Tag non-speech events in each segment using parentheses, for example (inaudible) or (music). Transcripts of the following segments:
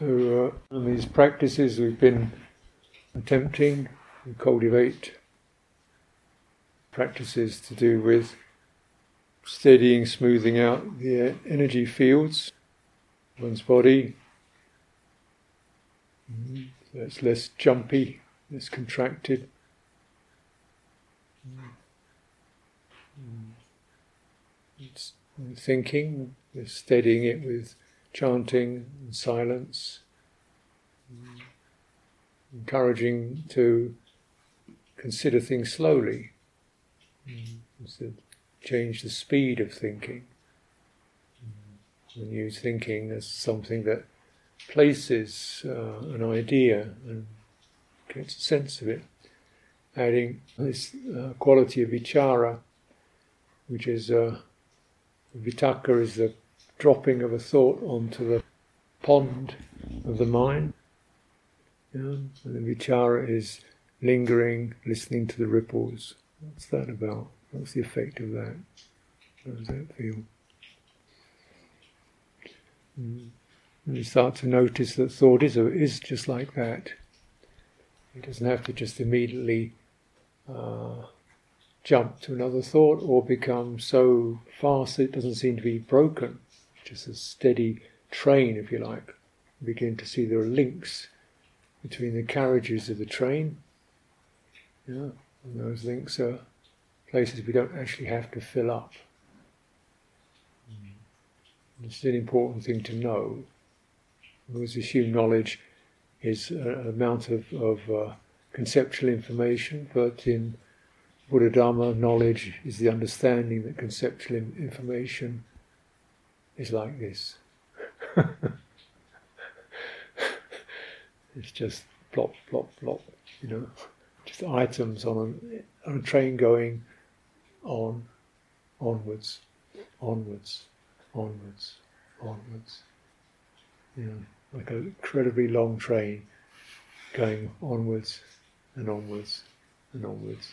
So, uh, these practices we've been attempting to cultivate practices to do with steadying, smoothing out the energy fields, one's body. So it's less jumpy, less contracted. It's thinking, steadying it with chanting and silence, encouraging to consider things slowly. Mm-hmm change the speed of thinking. And use thinking as something that places uh, an idea and gets a sense of it, adding this uh, quality of vichara, which is uh, vitakka is the dropping of a thought onto the pond of the mind. Yeah? And the vichara is lingering, listening to the ripples. What's that about? What's the effect of that? How does that feel? Mm. And you start to notice that thought is, is just like that. It doesn't have to just immediately uh, jump to another thought or become so fast that it doesn't seem to be broken. Just a steady train, if you like. You begin to see there are links between the carriages of the train. Yeah, and those links are places we don't actually have to fill up. Mm. It's an important thing to know. Because assumed knowledge is an amount of, of uh, conceptual information, but in Buddha Dharma, knowledge is the understanding that conceptual information is like this. (laughs) it's just plop, plop, plop, you know, just items on a, on a train going on, onwards, onwards, onwards, onwards. You know, like an incredibly long train going onwards and onwards and onwards.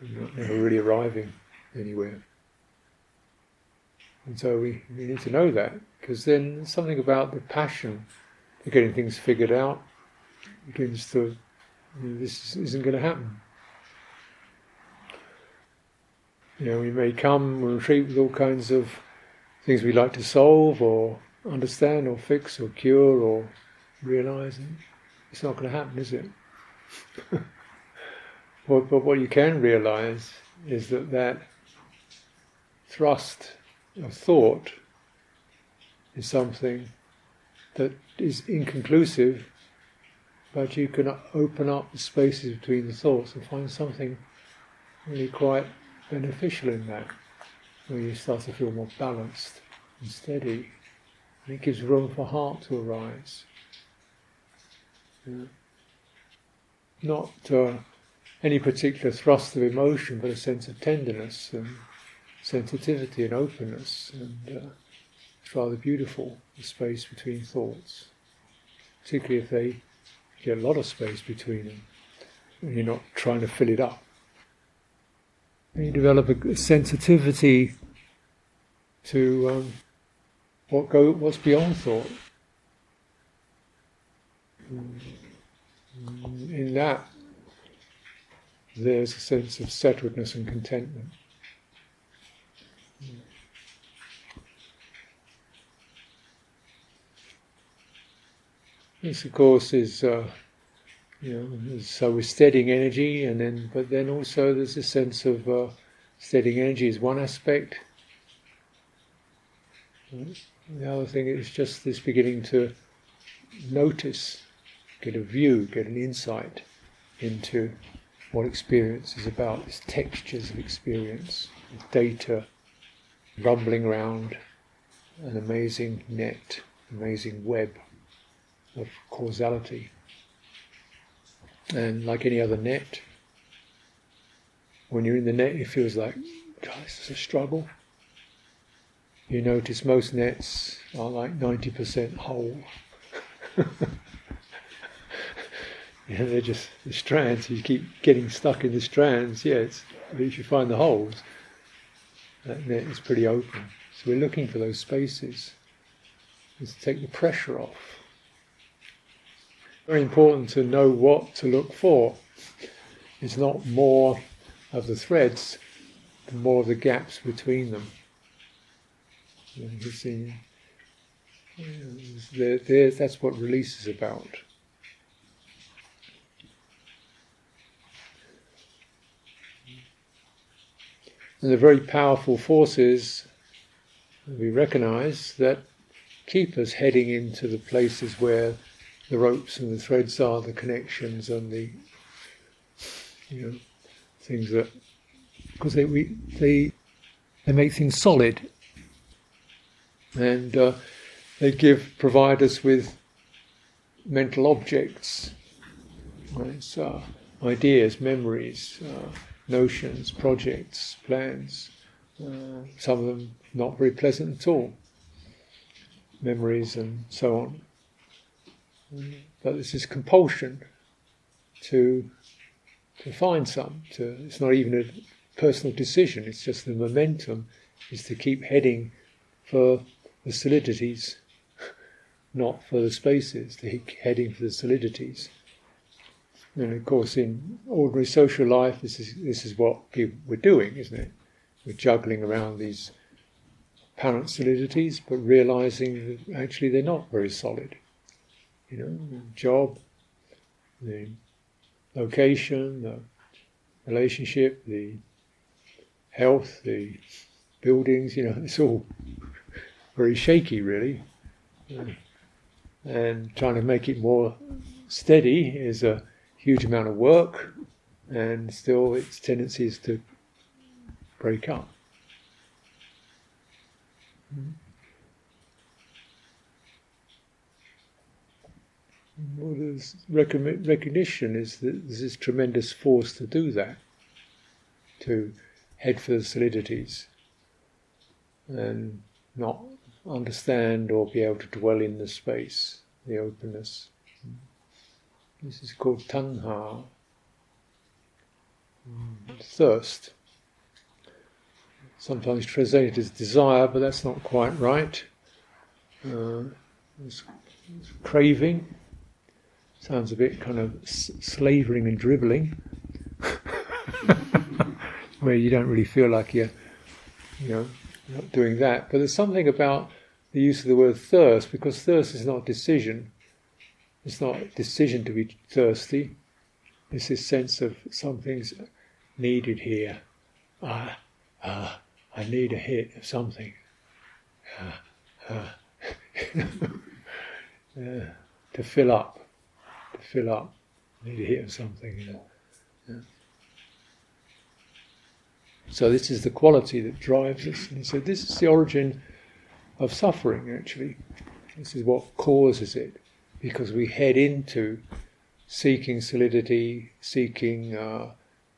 And (laughs) not never really arriving anywhere. And so we, we need to know that, because then something about the passion for getting things figured out begins to, you know, this isn't going to happen. You know, we may come and retreat with all kinds of things we like to solve or understand or fix or cure or realize. It's not going to happen, is it? (laughs) but, but what you can realize is that that thrust of thought is something that is inconclusive, but you can open up the spaces between the thoughts and find something really quite beneficial in that, where you start to feel more balanced and steady, and it gives room for heart to arise. Yeah. Not uh, any particular thrust of emotion, but a sense of tenderness and sensitivity and openness, and uh, it's rather beautiful, the space between thoughts, particularly if they get a lot of space between them, and you're not trying to fill it up. You develop a sensitivity to um, what go what's beyond thought. In that, there's a sense of settledness and contentment. This, of course, is uh, you know, so we're steadying energy, and then but then also there's a sense of uh, steadying energy is one aspect. The other thing is just this beginning to notice, get a view, get an insight into what experience is about. These textures of experience, data rumbling around, an amazing net, amazing web of causality. And like any other net, when you're in the net, it feels like, God, this is a struggle. You notice most nets are like 90% hole. (laughs) they're just the strands. You keep getting stuck in the strands. Yeah, it's, if you find the holes, that net is pretty open. So we're looking for those spaces. to take the pressure off. Very important to know what to look for. It's not more of the threads, the more of the gaps between them. You see, there, there, that's what release is about. And the very powerful forces we recognize that keep us heading into the places where the ropes and the threads are, the connections and the you know things that because they we, they they make things solid and uh, they give provide us with mental objects, right? ideas, memories, uh, notions, projects, plans. Uh, some of them not very pleasant at all, memories and so on. But this is compulsion to to find some. To, it's not even a personal decision. It's just the momentum is to keep heading for the solidities, not for the spaces. To keep heading for the solidities. And of course, in ordinary social life, this is this is what people we're doing, isn't it? We're juggling around these apparent solidities, but realizing that actually they're not very solid. You know, the job, the location, the relationship, the health, the buildings, you know, (laughs) it's all very shaky, really. And trying to make it more steady is a huge amount of work, and still its tendency is to break up. Mm-hmm. Buddha's recognition is that there's this tremendous force to do that, to head for the solidities and not understand or be able to dwell in the space, the openness. This is called tanha, thirst. Sometimes translated as desire, but that's not quite right. Uh, it's, it's craving sounds a bit kind of slavering and dribbling, (laughs) where you don't really feel like you're, you know, not doing that. But there's something about the use of the word thirst, because thirst is not decision. It's not decision to be thirsty. It's this sense of something's needed here. Ah, ah, I need a hit of something. Ah, ah. (laughs) yeah, to fill up, fill up. Need a hit of something. You know. yeah. So this is the quality that drives us. And he said this is the origin of suffering. Actually, this is what causes it because we head into seeking solidity, seeking uh,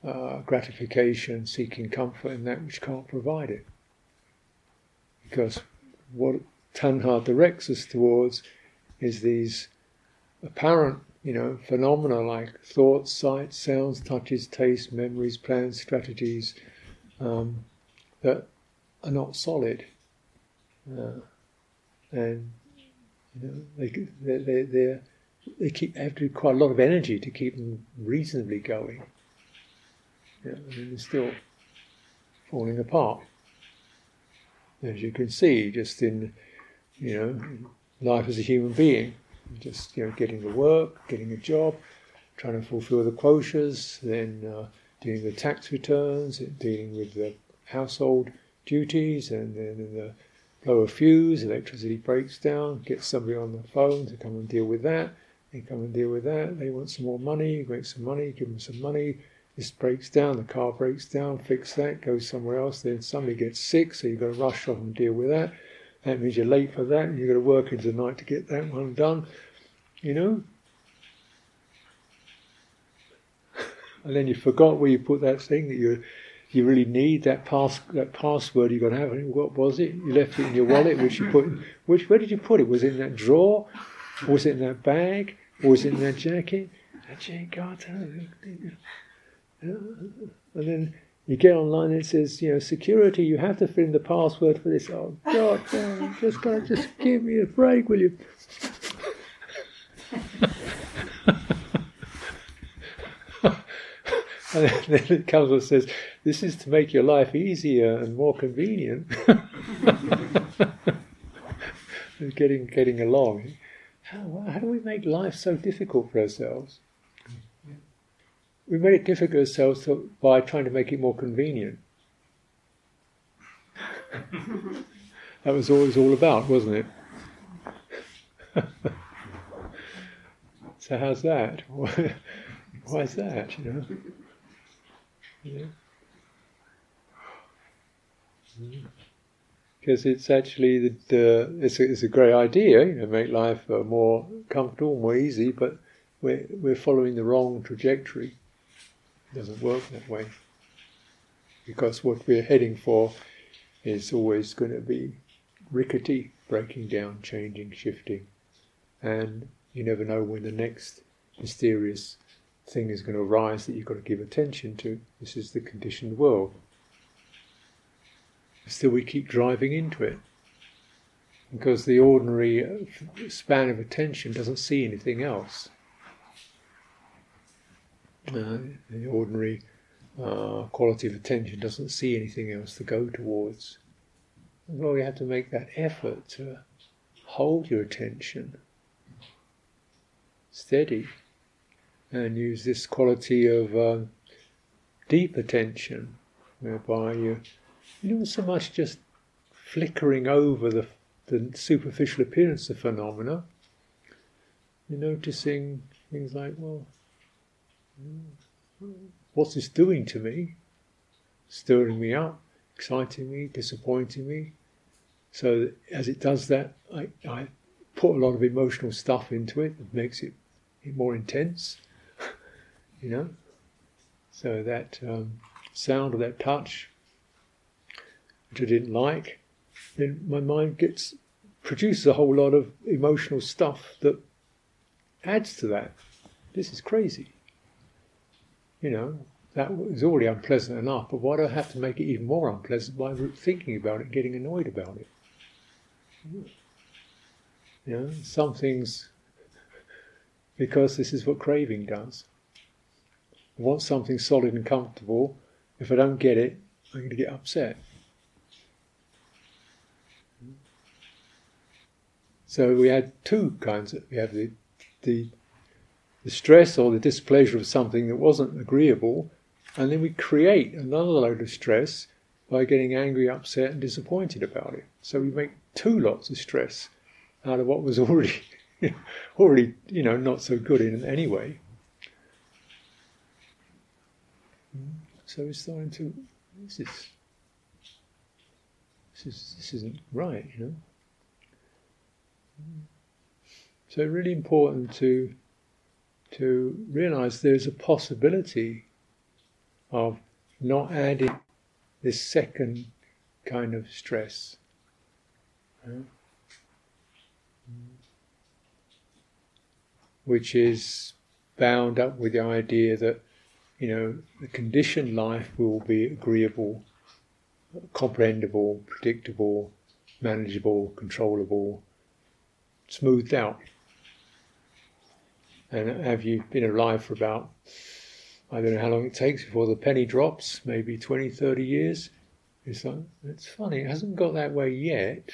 uh, gratification, seeking comfort in that which can't provide it. Because what Tanha directs us towards is these apparent, you know, phenomena like thoughts, sights, sounds, touches, tastes, memories, plans, strategies um, that are not solid. Uh, and you know, they, they, they, they keep have to quite a lot of energy to keep them reasonably going. Yeah, mean, they're still falling apart, as you can see, just in you know life as a human being, just you know getting the work, getting a job, trying to fulfil the quotas, then uh, doing the tax returns, dealing with the household duties, and then the blow a fuse, electricity breaks down, get somebody on the phone to come and deal with that. They come and deal with that. They want some more money, you make some money, give them some money. This breaks down, the car breaks down, fix that, goes somewhere else. Then somebody gets sick, so you've got to rush off and deal with that. That means you're late for that, and you've got to work into the night to get that one done. You know? and then you forgot where you put that thing that you you really need that pass that password you're going to have. What was it? You left it in your wallet, which you put. Which where did you put it? Was it in that drawer? Was it in that bag? Was it in that jacket? That jacket, and then You get online and it says, you know, security, you have to fill in the password for this. Oh, God, man, just just give me a break, will you? (laughs) and then it comes and says, this is to make your life easier and more convenient. (laughs) getting getting along. How, how do we make life so difficult for ourselves? We made it difficult ourselves to, by trying to make it more convenient. (laughs) that was always all about, wasn't it? (laughs) so how's that? (laughs) Why is that? You know. Yeah because it's actually the, the it's, a, it's a great idea, you know, make life uh, more comfortable, more easy, but we're we're following the wrong trajectory. It doesn't work that way because what we're heading for is always going to be rickety, breaking down, changing, shifting, and you never know when the next mysterious thing is going to arise that you've got to give attention to. This is the conditioned world still we keep driving into it because the ordinary span of attention doesn't see anything else. Uh, the ordinary uh, quality of attention doesn't see anything else to go towards. Well, you have to make that effort to hold your attention steady and use this quality of uh, deep attention, whereby you you know, so much just flickering over the, the superficial appearance of phenomena. You're noticing things like, well, what's this doing to me? Stirring me up, exciting me, disappointing me. So as it does that, I, I put a lot of emotional stuff into it that makes it more intense, (laughs) you know. So that um, sound or that touch which I didn't like, then my mind gets produces a whole lot of emotional stuff that adds to that. This is crazy. You know, that was already unpleasant enough, but why do I have to make it even more unpleasant by thinking about it, getting annoyed about it? You know, some things, because this is what craving does. I want something solid and comfortable. If I don't get it, I'm going to get upset. So we had two kinds. Of, we have the, the the stress or the displeasure of something that wasn't agreeable, and then we create another load of stress by getting angry, upset, and disappointed about it. So we make two lots of stress out of what was (laughs) already already you know not so good in any way. Mm-hmm. So we're starting to this is this is this isn't right, you know. Mm-hmm. So really important to to realize there's a possibility of not adding this second kind of stress. Which is bound up with the idea that, you know, the conditioned life will be agreeable, comprehensible, predictable, manageable, controllable, smoothed out. And have you been alive for about, I don't know how long it takes before the penny drops, maybe 20, 30 years? It's, like, it's funny, it hasn't got that way yet.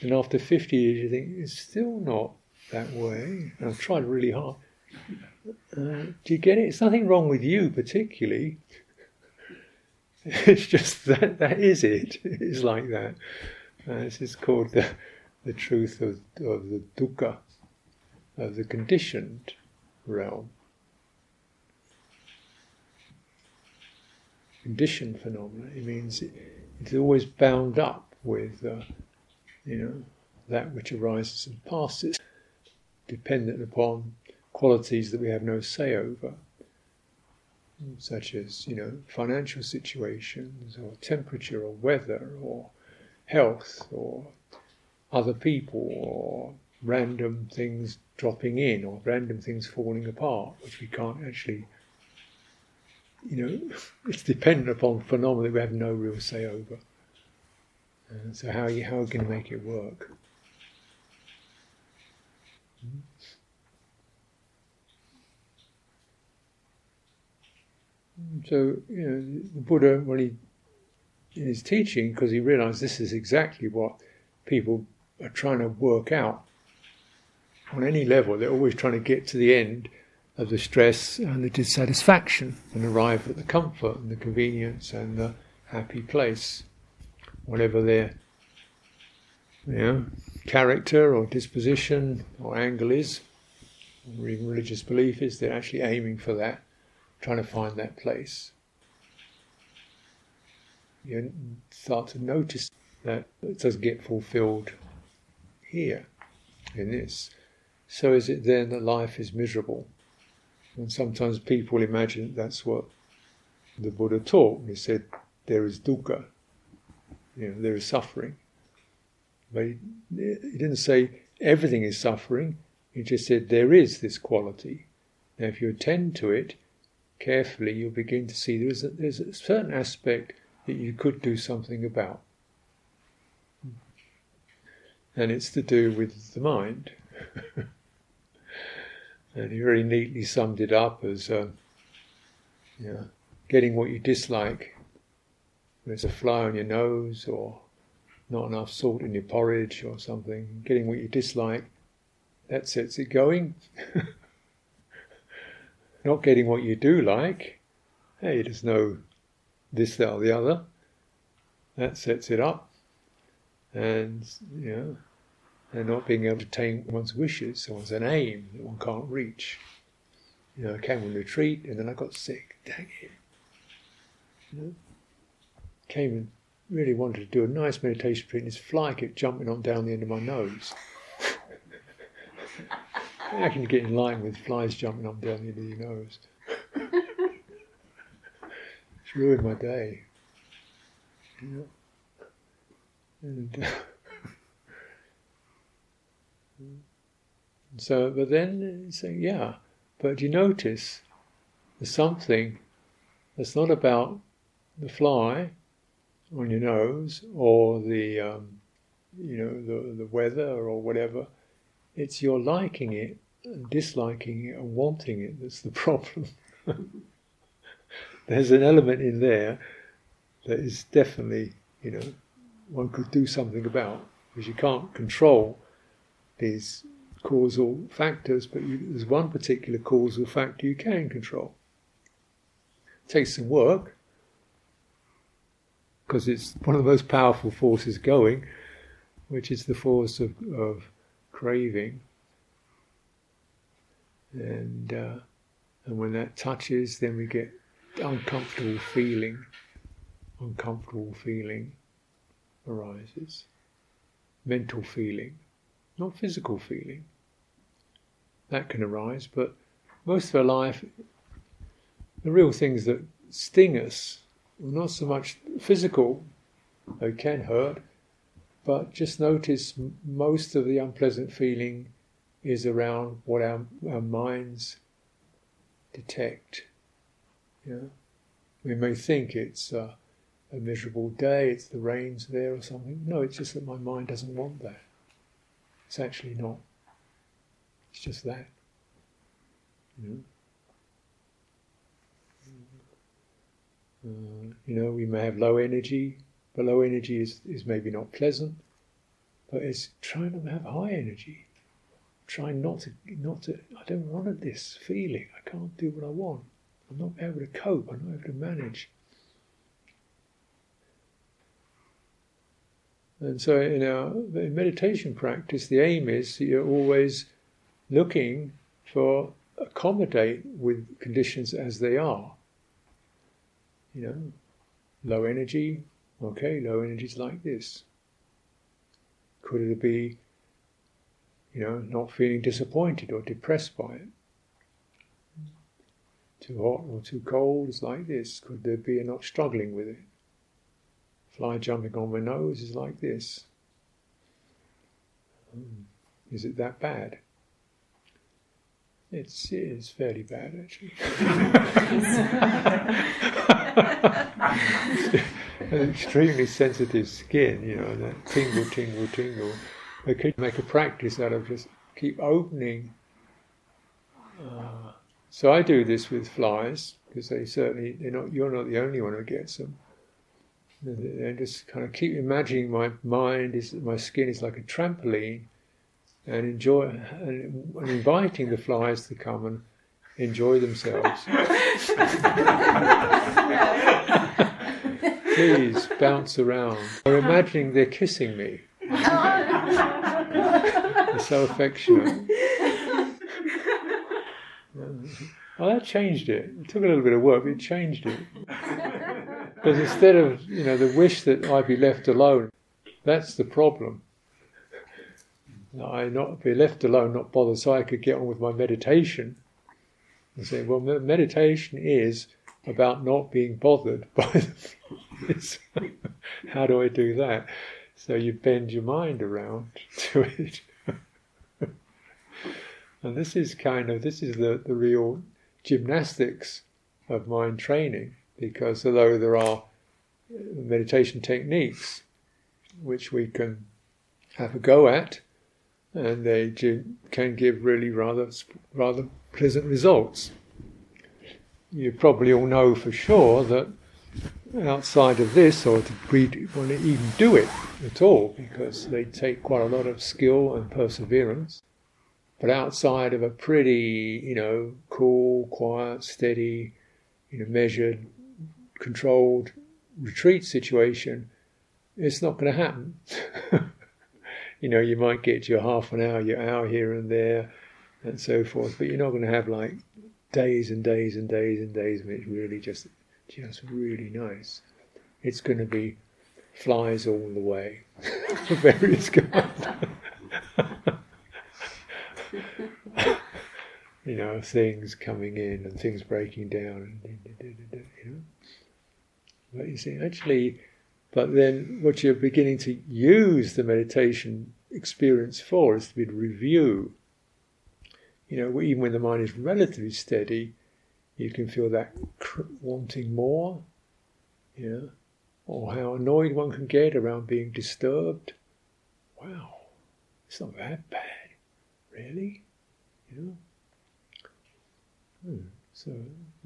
And after 50 years, you think, it's still not that way. And I've tried really hard. Uh, do you get it? It's nothing wrong with you particularly. (laughs) It's just that that is it. It's like that. Uh, this is called the the truth of, of the dukkha, of the conditioned realm. Conditioned phenomena, it means it, it's always bound up with, uh, you know, that which arises and passes, dependent upon qualities that we have no say over, such as, you know, financial situations, or temperature, or weather, or health, or other people or random things dropping in or random things falling apart, which we can't actually you know, (laughs) it's dependent upon phenomena we have no real say over. Uh, so how are you how you make it work? So you know, the Buddha, when he in his teaching, because he realized this is exactly what people are trying to work out on any level. They're always trying to get to the end of the stress and the dissatisfaction and arrive at the comfort and the convenience and the happy place, whatever their you know, character or disposition or angle is, or even religious belief is, they're actually aiming for that, trying to find that place. You start to notice that it does get fulfilled here, in this. So is it then that life is miserable? And sometimes people imagine that's what the Buddha taught. He said there is dukkha, you know, there is suffering. But he, he didn't say everything is suffering. He just said there is this quality. Now, if you attend to it carefully, you'll begin to see there's a, there's a certain aspect that you could do something about. And it's to do with the mind. (laughs) and he very neatly summed it up as uh, you know, getting what you dislike. There's a fly on your nose, or not enough salt in your porridge, or something. Getting what you dislike, that sets it going. (laughs) not getting what you do like, hey, there's no this, that, or the other. That sets it up. And, you know, and not being able to attain one's wishes, one's an aim that one can't reach. You know, I came on retreat and then I got sick. Dang it. You know, came and really wanted to do a nice meditation retreat and this fly kept jumping on down the end of my nose. How can you get in line with flies jumping up down the end of your nose? it's ruined my day. And, uh, So, but then say, yeah, but you notice there's something that's not about the fly on your nose or the, um, you know, the, the weather or whatever. It's your liking it, and disliking it, and wanting it that's the (laughs) problem. There's an element in there that is definitely, you know, one could do something about because you can't control these causal factors, but you, there's one particular causal factor you can control. It takes some work because it's one of the most powerful forces going, which is the force of, of craving. And uh, and when that touches, then we get uncomfortable feeling. Uncomfortable feeling arises. Mental feeling not physical feeling. That can arise, but most of our life, the real things that sting us, well, not so much physical, they can hurt, but just notice most of the unpleasant feeling is around what our, our minds detect. Know? We may think it's a miserable day, it's the rain's there or something. No, it's just that my mind doesn't want that. It's actually not. It's just that. You know? Uh, you know, we may have low energy, but low energy is, is maybe not pleasant, but it's trying to have high energy. Trying not to, not to, I don't want this feeling. I can't do what I want. I'm not able to cope. I'm not able to manage. And so, in our in meditation practice, the aim is that you're always looking for accommodate with conditions as they are. You know, low energy, okay, low energy is like this. Could it be, you know, not feeling disappointed or depressed by it? Too hot or too cold is like this. Could there be a not struggling with it? Fly jumping on my nose is like this. Hmm. Is it that bad? It's, it's fairly bad actually. An (laughs) extremely sensitive skin, you know, that tingle, tingle, tingle. I could make a practice out of just keep opening. Uh, so I do this with flies because they certainly they're not. You're not the only one who gets them. And just kind of keep imagining my mind is my skin is like a trampoline and enjoy and, and inviting the flies to come and enjoy themselves. (laughs) Please bounce around. Or imagining they're kissing me. (laughs) they're so affectionate. Well, that changed it. It took a little bit of work, but it changed it. Because instead of, you know, the wish that I be left alone, that's the problem. I not be left alone, not bothered, so I could get on with my meditation. And say, well, meditation is about not being bothered (laughs) by the How do I do that? So you bend your mind around (laughs) to it. and this is kind of this is the, the real gymnastics of mind training, because although there are uh, meditation techniques which we can have a go at, and they can give really rather rather pleasant results. You probably all know for sure that outside of this, or to want to even do it at all, because they take quite a lot of skill and perseverance. But outside of a pretty, you know, cool, quiet, steady, you know, measured, controlled retreat situation, it's not going to happen. (laughs) you know, you might get your half an hour, your hour here and there, and so forth, but you're not going to have like days and days and days and days when it's really just, just really nice. It's going to be flies all the way, (laughs) various kinds. (laughs) you know, things coming in and things breaking down, and you know. But you see, actually, but then what you're beginning to use the meditation experience for is to be review. You know, even when the mind is relatively steady, you can feel that wanting more, you know, or how annoyed one can get around being disturbed. Wow, it's not that bad, really, you know. Hmm. So,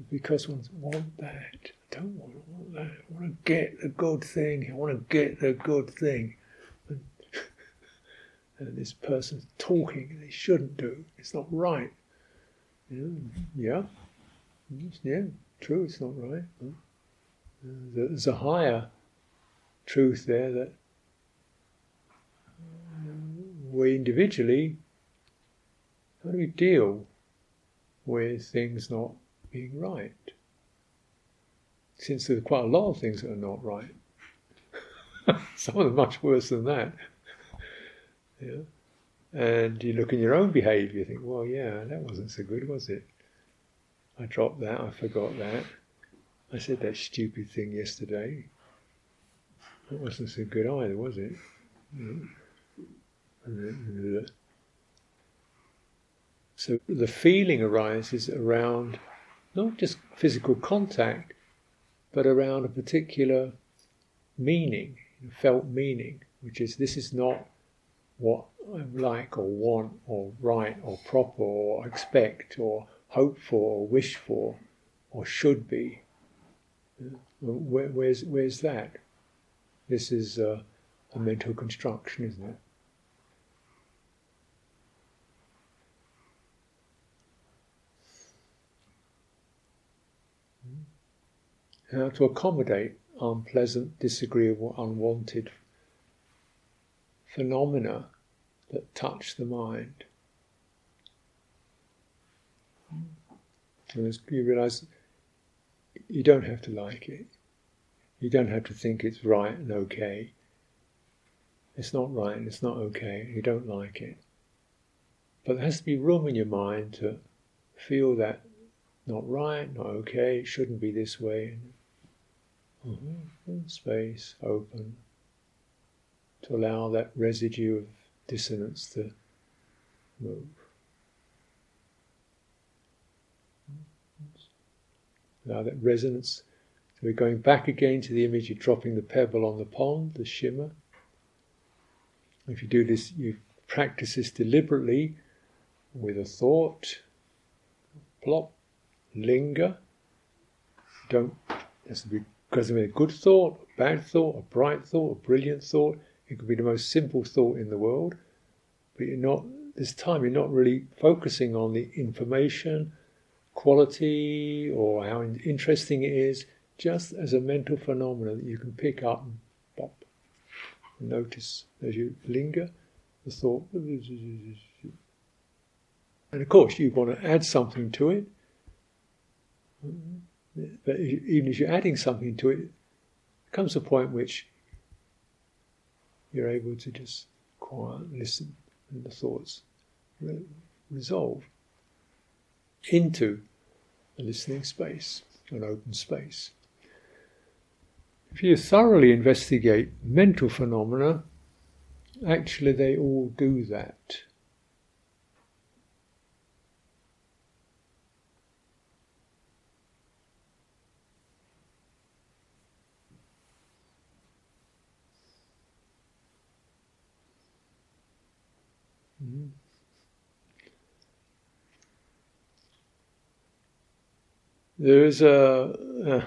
because one want that, don't want, want that. I want to get the good thing. I want to get the good thing. And, (laughs) and this person's talking they shouldn't do. It's not right. You know, yeah, yeah, true. It's not right. Uh, there's a higher truth there that uh, we individually, how do we deal with things not being right. Since there's quite a lot of things that are not right. (laughs) Some of them much worse than that. yeah. And you look in your own behaviour, you think, well, yeah, that wasn't so good, was it? I dropped that, I forgot that. I said that stupid thing yesterday. That wasn't so good either, was it? Mm. So the feeling arises around not just physical contact, but around a particular meaning, a felt meaning, which is this is not what I like or want or right or proper or expect or hope for or wish for or should be. Where, where's, where's that? This is a, a mental construction, isn't it? How to accommodate unpleasant, disagreeable, unwanted phenomena that touch the mind. And as you realize you don't have to like it. You don't have to think it's right and okay. It's not right and it's not okay. You don't like it. But there has to be room in your mind to feel that not right, not okay, it shouldn't be this way, Mm-hmm. Space open to allow that residue of dissonance to move. Now that resonance. So we're going back again to the image of dropping the pebble on the pond, the shimmer. If you do this, you practice this deliberately with a thought, plop, linger. Don't to be because of a good thought, a bad thought, a bright thought, a brilliant thought. It could be the most simple thought in the world, but you're not. This time you're not really focusing on the information, quality, or how interesting it is. Just as a mental phenomenon that you can pick up and pop, notice as you linger the thought. And of course, you want to add something to it. But even as you're adding something to it, comes a point which you're able to just quiet, listen, and the thoughts resolve into a listening space, an open space. If you thoroughly investigate mental phenomena, actually they all do that. Mm-hmm. There is a, a,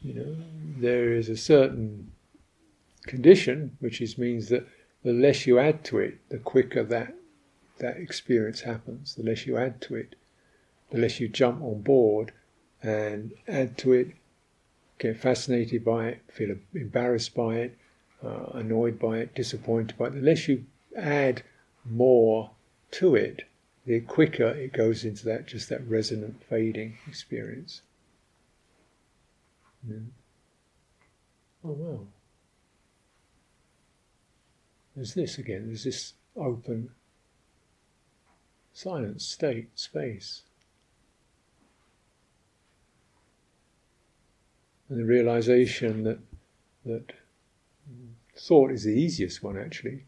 you know, there is a certain condition, which is means that the less you add to it, the quicker that that experience happens. The less you add to it, the less you jump on board and add to it, get fascinated by it, feel embarrassed by it, uh, annoyed by it, disappointed by it, the less you add more to it, the quicker it goes into that just that resonant fading experience. Yeah. Oh well. There's this again, there's this open silence, state, space. And the realization that that thought is the easiest one actually.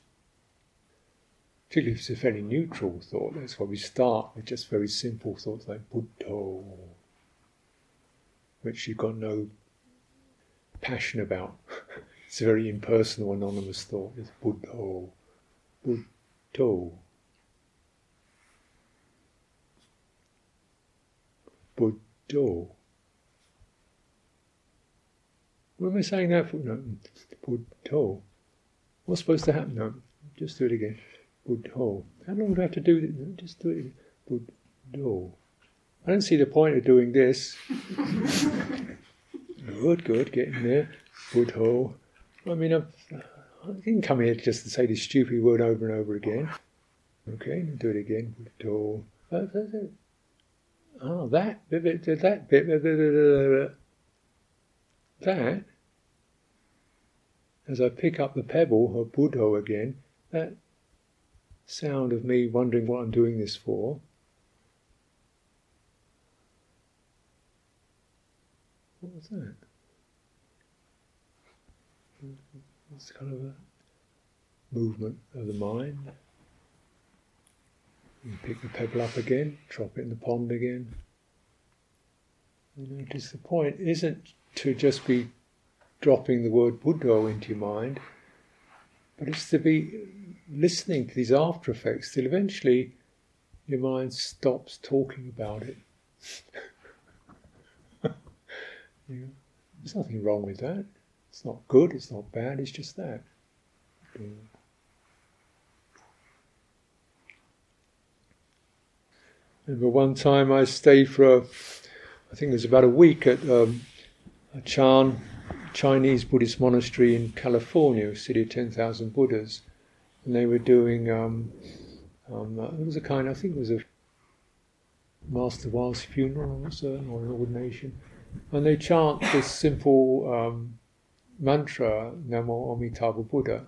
Particularly if it's a fairly neutral thought, that's why we start with just very simple thoughts like Buddha, which you've got no passion about. (laughs) it's a very impersonal, anonymous thought. It's Buddha, Buddha. Buddha. What am I saying that for? No, Buddha. What's supposed to happen? No, just do it again. Buddha. How long do I have to do it? Just do it. Buddha. I don't see the point of doing this. (laughs) good, good, getting there. Buddha. I mean, I've, I didn't come here just to say this stupid word over and over again. Okay, do it again. Buddha. Oh, uh, uh, uh, ah, that bit, that bit, that, as I pick up the pebble of Buddha again, that sound of me wondering what I'm doing this for, what was that? It's kind of a movement of the mind. You pick the pebble up again, drop it in the pond again. You notice the point isn't to just be dropping the word Buddha into your mind, but it's to be listening to these after effects till eventually your mind stops talking about it. (laughs) there's nothing wrong with that. It's not good, it's not bad, it's just that. Yeah. Remember one time I stayed for, a, I think it was about a week at um, a Chan Chinese Buddhist monastery in California, a city of 10,000 Buddhas. And they were doing, um, um, uh, it was a kind, I think it was a Master Hua's funeral or, so, or an ordination. And they chant this simple um, mantra, Namo Amitabha Buddha.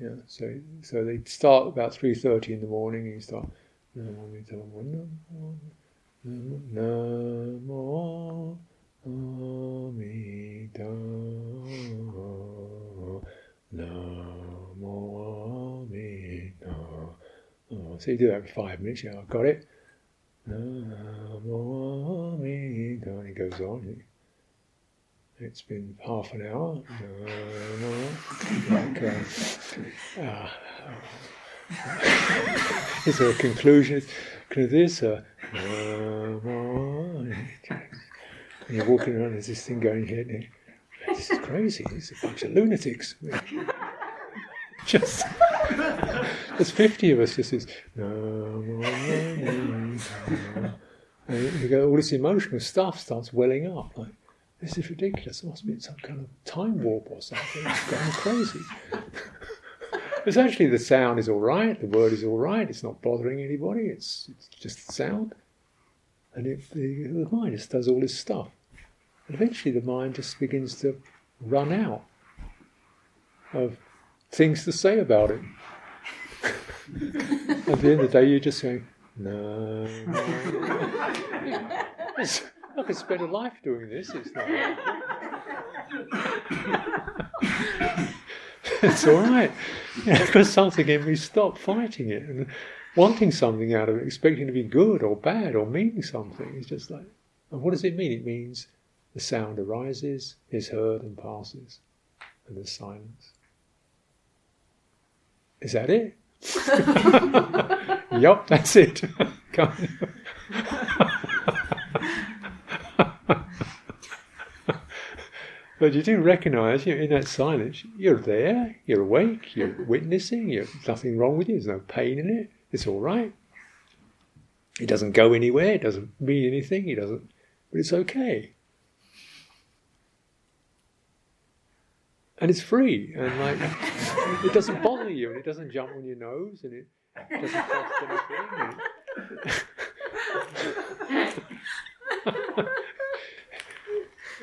Yeah, so so they start about three thirty in the morning, and you start Namo Amitabha Buddha, Namo, Namo Amida Namo Amida. Oh, so you do that for five minutes, yeah, I got it. Namami, and it goes on. It's been half an hour. Like, uh, uh, is there a conclusion to this? And you're walking around, there's this thing going here. This is crazy. It's a bunch of lunatics. Just (laughs) there's 50 of us. Just. And you go, all this emotional stuff starts welling up. Like, this is ridiculous. There must be some kind of time warp or something. It's going crazy. (laughs) It's actually the sound is all right, the word is all right, it's not bothering anybody, it's, it's just sound. And if the, the mind just does all this stuff. Eventually the mind just begins to run out of things to say about it. (laughs) At the end of the day, you're just saying, no. I could spend a life doing this. It's not. it's all right. Yeah, because something in me stopped fighting it and wanting something out of it, expecting to be good or bad or meaning something. It's just like, and what does it mean? It means the sound arises, is heard, and passes, and there's silence. Is that it? (laughs) yep, that's it. (laughs) But you do recognize, you know, in that silence, you're there, you're awake, you're (laughs) witnessing, there's nothing wrong with you, there's no pain in it, it's all right. It doesn't go anywhere, it doesn't mean anything, it doesn't, but it's okay. And it's free, and like, it doesn't bother you, and it doesn't jump on your nose, and it doesn't cost anything. (laughs)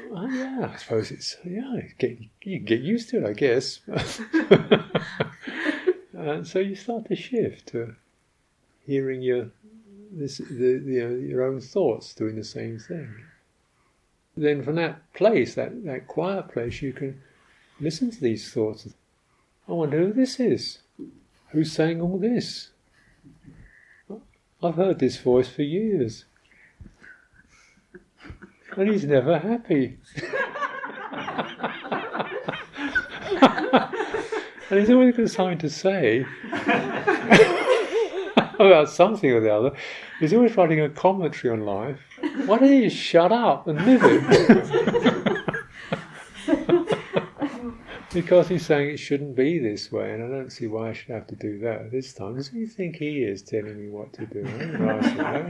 well, yeah, I suppose it's yeah. Get, you get used to it, I guess. and (laughs) so you start to shift to hearing your this the, the uh, your own thoughts doing the same thing. Then from that place, that, that quiet place, you can listen to these thoughts. I wonder who this is. Who's saying all this? I've heard this voice for years and he's never happy. (laughs) and he's always got something to say (laughs) about something or the other. He's always writing a commentary on life. Why don't you shut up and live it? (laughs) because he's saying it shouldn't be this way, and I don't see why I should have to do that this time. Does he think he is telling me what to do? I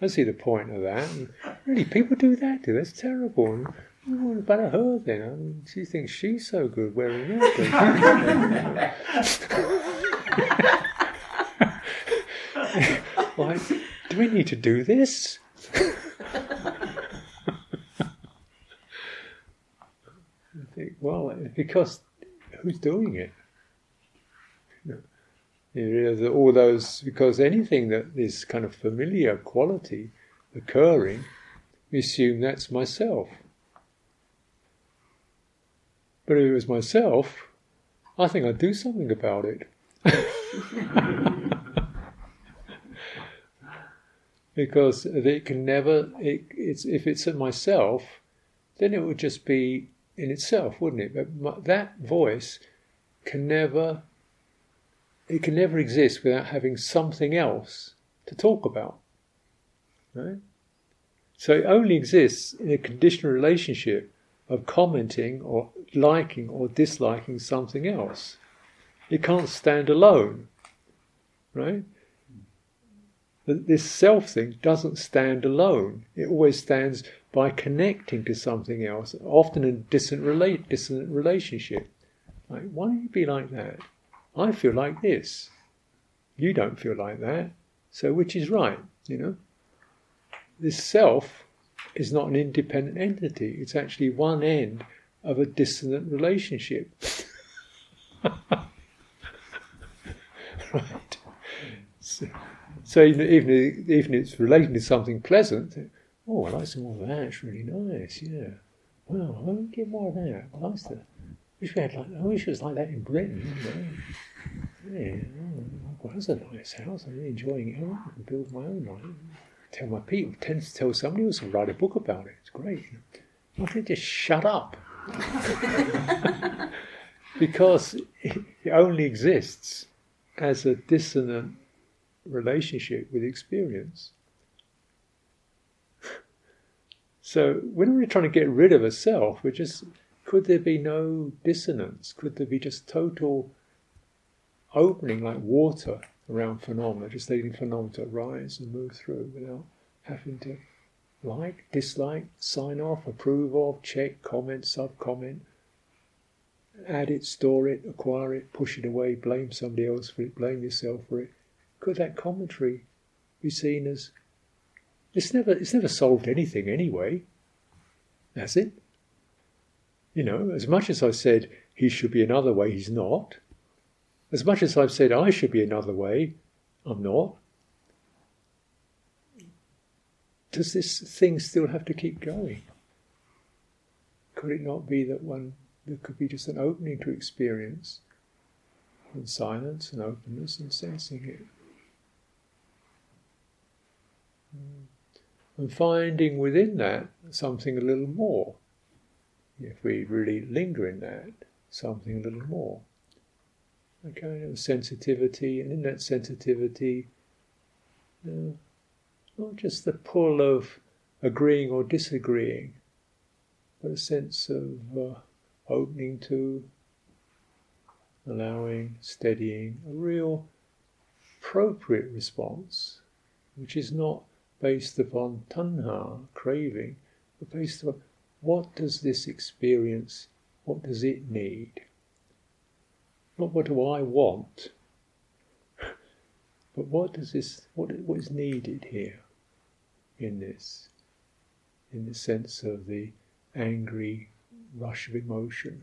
don't see the point of that. And really, people do that too. That's terrible. And, oh, what about her then? I mean, she thinks she's so good wearing that. like, (laughs) do we need to do this? Well, because who's doing it? You know, all those, because anything that is kind of familiar quality occurring, we assume that's myself. But if it was myself, I think I'd do something about it. (laughs) because it can never, it, it's, if it's myself, then it would just be in itself, wouldn't it? But that voice can never, it can never exist without having something else to talk about. Right? So it only exists in a conditional relationship of commenting or liking or disliking something else. It can't stand alone. Right? This self thing doesn't stand alone. It always stands by connecting to something else, often in a distant, relate, distant relationship. Like, why don't you be like that? I feel like this. You don't feel like that. So which is right, you know? This self is not an independent entity. It's actually one end of a dissonant relationship. (laughs) right. So, so even, even even if it's relating to something pleasant, oh, I like some more of that. It's really nice. Yeah. Well, I want to get more of that. I like to. Wish we had like. I wish it was like that in Britain. Know? Yeah. Oh, well, that's a nice house. I'm really enjoying it. Oh, I want to build my own life. tell my people, tend to tell somebody else and write a book about it. It's great. I think just shut up. (laughs) because it only exists as a dissonant relationship with experience. So when we're trying to get rid of a self, we're just could there be no dissonance? Could there be just total opening like water around phenomena, just letting phenomena rise and move through without having to like, dislike, sign off, approve of, check, comment, sub comment, add it, store it, acquire it, push it away, blame somebody else for it, blame yourself for it. Could that commentary be seen as it's never it's never solved anything anyway, has it? You know, as much as I said he should be another way, he's not. As much as I've said I should be another way, I'm not. Does this thing still have to keep going? Could it not be that one there could be just an opening to experience and silence and openness and sensing it? Hmm. And finding within that something a little more. If we really linger in that, something a little more a kind of sensitivity, and in that sensitivity, you know, not just the pull of agreeing or disagreeing, but a sense of uh, opening to, allowing, steadying, a real appropriate response, which is not based upon tanha, craving, but based upon what does this experience, what does it need? Not what do I want, (laughs) but what does this, what, what is needed here in this, in the sense of the angry rush of emotion.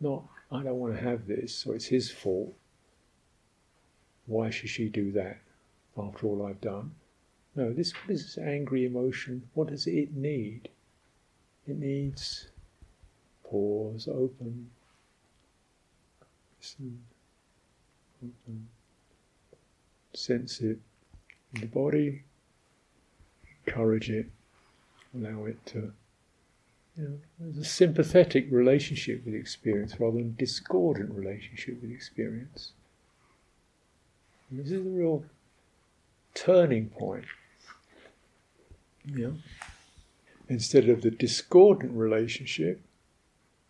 Not, I don't want to have this, so it's his fault. Why should she do that after all I've done? No, this, this angry emotion, what does it need? It needs pause, open, listen, open, Sense it in the body, encourage it, allow it to. You know, there's a sympathetic relationship with experience rather than discordant relationship with experience. And this is a real turning point. Yeah. Instead of the discordant relationship,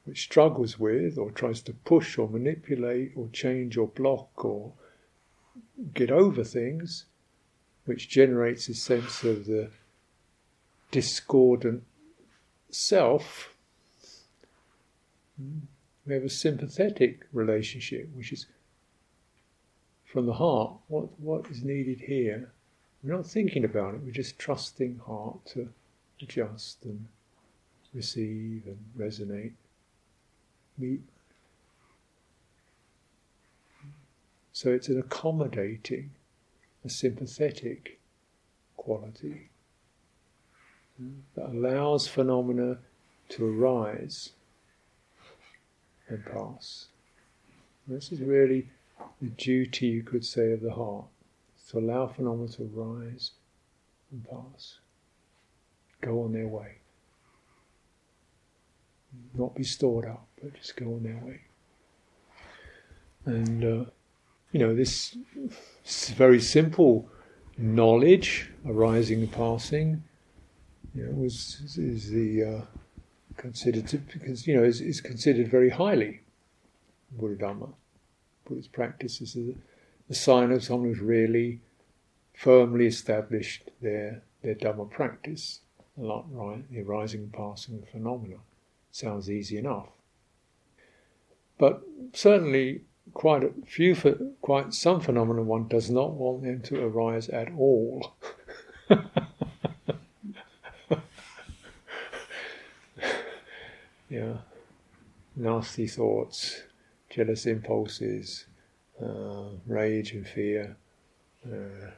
which struggles with or tries to push or manipulate or change or block or get over things, which generates a sense of the discordant self, we have a sympathetic relationship, which is from the heart. What what is needed here? We're not thinking about it. We're just trusting heart to adjust and receive and resonate meet. So it's an accommodating, a sympathetic quality that allows phenomena to arise and pass. This is really the duty, you could say, of the heart to allow phenomena to rise and pass, go on their way. Not be stored up, but just go on their way. And, uh, you know, this very simple knowledge arising and passing, you know, was is the uh, considered to, because you know is, is considered very highly Buddha Buddhist practice is a sign of someone who's really firmly established their their Dhamma practice, a lot right, the arising and passing phenomena. Sounds easy enough. But certainly, quite a few, quite some phenomena, one does not want them to arise at all. (laughs) yeah, nasty thoughts, jealous impulses, uh, rage and fear. Uh,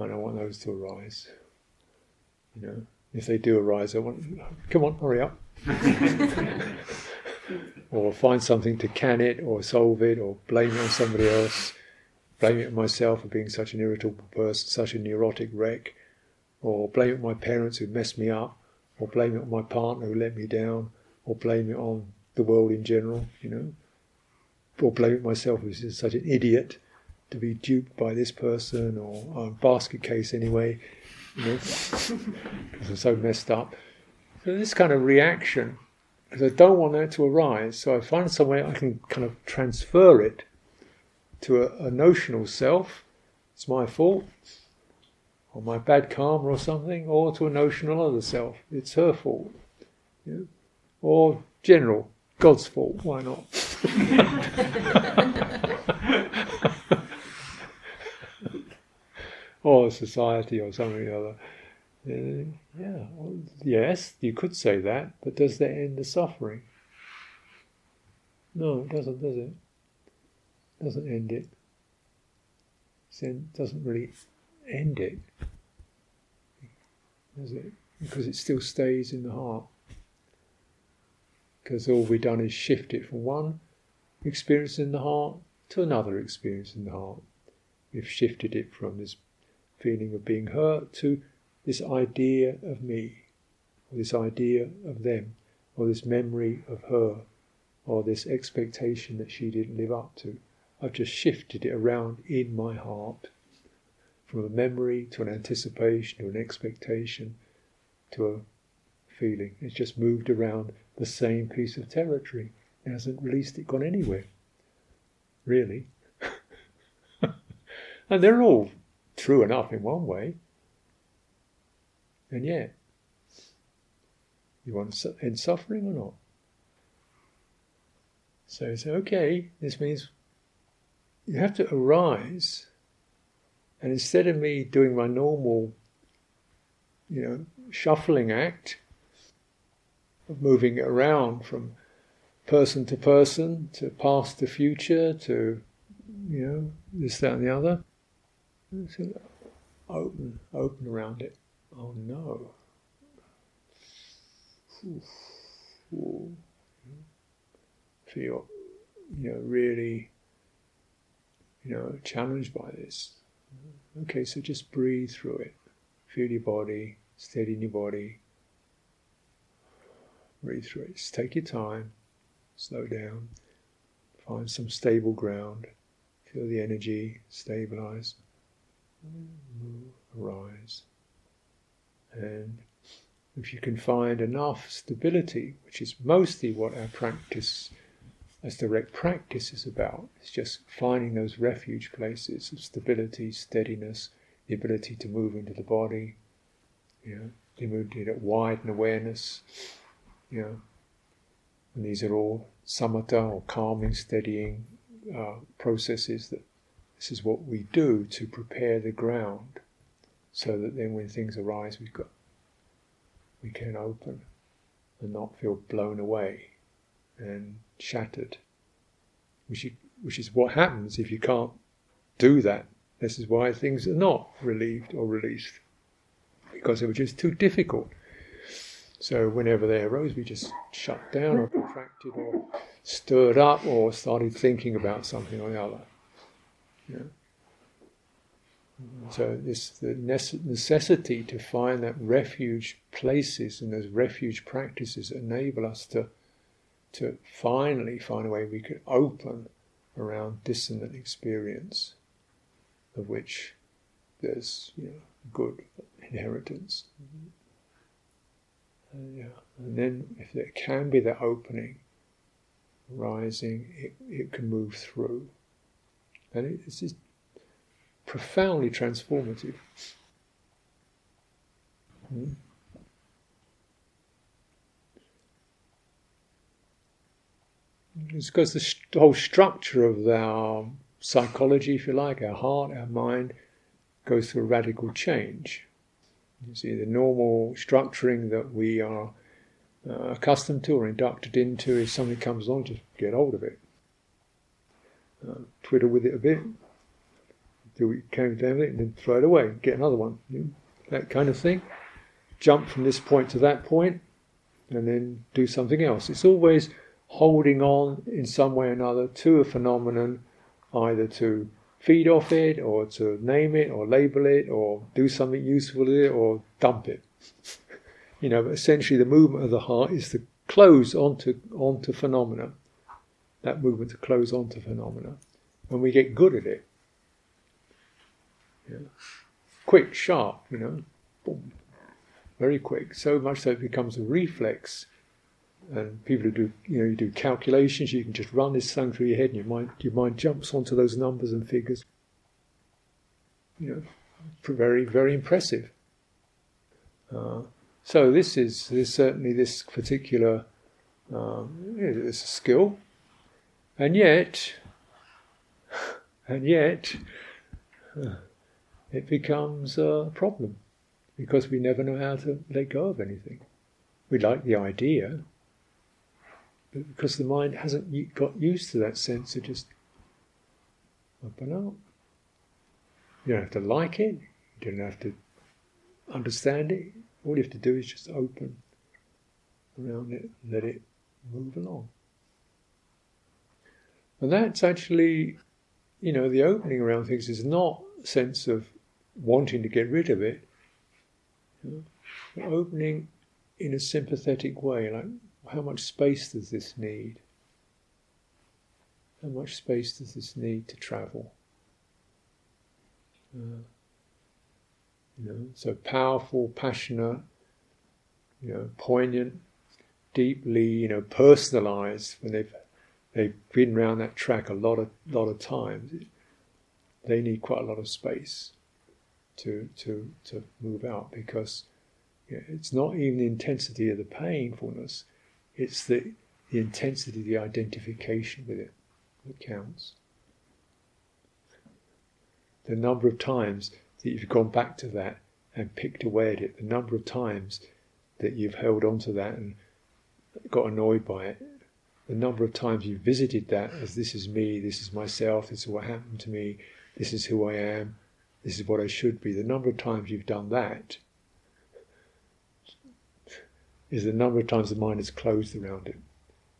I don't want those to arise. You know, if they do arise, I want, come on, hurry up. (laughs) or find something to can it or solve it or blame it on somebody else, blame it on myself for being such an irritable person, such a neurotic wreck. or blame it on my parents who messed me up, or blame it on my partner who let me down, or blame it on the world in general, you know, or blame it myself as such an idiot to be duped by this person, or a basket case anyway, you know, (laughs) I'm so messed up. So this kind of reaction, because I don't want that to arise, so I find some way I can kind of transfer it to a, a notional self. It's my fault or my bad karma or something, or to a notional other self. It's her fault. You know? Or general, God's fault, why not? (laughs) or society or something or other. Uh, yeah, well, yes, you could say that, but does that end the suffering? No, it doesn't, does it? it doesn't end it. It doesn't really end it, does it? Because it still stays in the heart. Because all we've done is shift it from one experience in the heart to another experience in the heart. We've shifted it from this feeling of being hurt to this idea of me, or this idea of them, or this memory of her, or this expectation that she didn't live up to. I've just shifted it around in my heart from a memory to an anticipation to an expectation to a feeling. It's just moved around the same piece of territory. It hasn't released it, gone anywhere. Really. (laughs) and they're all true enough in one way. And yet, you want to end suffering or not? So you say, okay, this means you have to arise, and instead of me doing my normal, you know, shuffling act of moving it around from person to person, to past to future, to you know this, that, and the other, open, open around it. Oh no. Feel, you know, really, you know, challenged by this. Okay, so just breathe through it. Feel your body, steady in your body. Breathe through it. Just take your time, slow down, find some stable ground, feel the energy stabilize, move, arise. And if you can find enough stability, which is mostly what our practice as direct practice is about, it's just finding those refuge places of stability, steadiness, the ability to move into the body, you know, the ability to widen awareness, know. And these are all samatha or calming, steadying uh, processes that this is what we do to prepare the ground so that then when things arise, we've got we can open and not feel blown away and shattered, which you, which is what happens if you can't do that. This is why things are not relieved or released because they were just too difficult. So whenever they arose, we just shut down or contracted or stirred up or started thinking about something or the other. Yeah. So this the necessity to find that refuge places and those refuge practices enable us to to finally find a way we can open around dissonant experience, of which there's you know good inheritance. Uh, yeah, and then if there can be that opening, rising, it, it can move through, and it's just profoundly transformative. Hmm? It's because the, st- the whole structure of our psychology, if you like, our heart, our mind, goes through a radical change. You see, the normal structuring that we are uh, accustomed to or inducted into, if something comes along, just get hold of it. Uh, twiddle with it a bit, do you can down with it, and then throw it away, get another one. You know, that kind of thing. Jump from this point to that point, and then do something else. It's always holding on in some way or another to a phenomenon, either to feed off it or to name it or label it or do something useful with it or dump it. you know, essentially the movement of the heart is to close onto onto phenomena. That movement to close onto phenomena. When we get good at it. Yeah. Quick, sharp, you know. Boom. Very quick. So much so it becomes a reflex and people who do you know you do calculations you can just run this thing through your head and your mind your mind jumps onto those numbers and figures. You know very very impressive. Uh, so this is this certainly this particular um, it's a skill. And yet and yet it becomes a problem because we never know how to let go of anything. We like the idea because the mind hasn't got used to that sense of just open up. You don't have to like it, you don't have to understand it. All you have to do is just open around it, let it move along. And that's actually, you know, the opening around things is not a sense of wanting to get rid of it. You know, opening in a sympathetic way, like how much space does this need? How much space does this need to travel? Uh, you know, so powerful, passionate, you know, poignant, deeply, you know, personalized. When they've they've been around that track a lot of lot of times, they need quite a lot of space to to to move out because you know, it's not even the intensity of the painfulness; it's the, the intensity, the identification with it that counts. The number of times that you've gone back to that and picked away at it, the number of times that you've held on to that and got annoyed by it, the number of times you've visited that as this is me, this is myself, this is what happened to me, this is who I am, this is what I should be, the number of times you've done that is the number of times the mind is closed around it.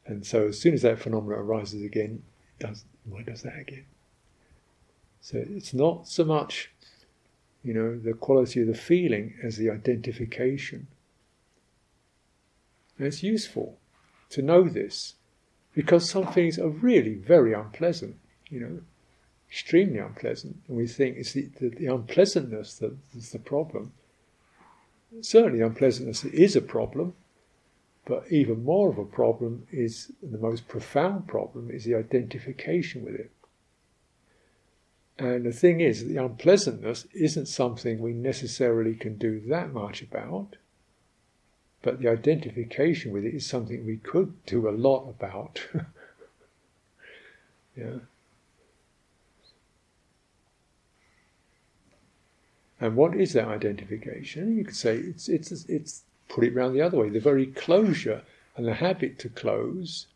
And so as soon as that phenomenon arises again, it does the mind does that again. So it's not so much, you know, the quality of the feeling as the identification. And it's useful to know this because some things are really very unpleasant, you know, extremely unpleasant. And we think it's the, the, the unpleasantness that is the problem. Certainly, unpleasantness is a problem, but even more of a problem is the most profound problem is the identification with it. And the thing is, the unpleasantness isn't something we necessarily can do that much about, but the identification with it is something we could do a lot about. (laughs) yeah. And what is that identification? You could say it's it's it's put it round the other way. The very closure and the habit to close,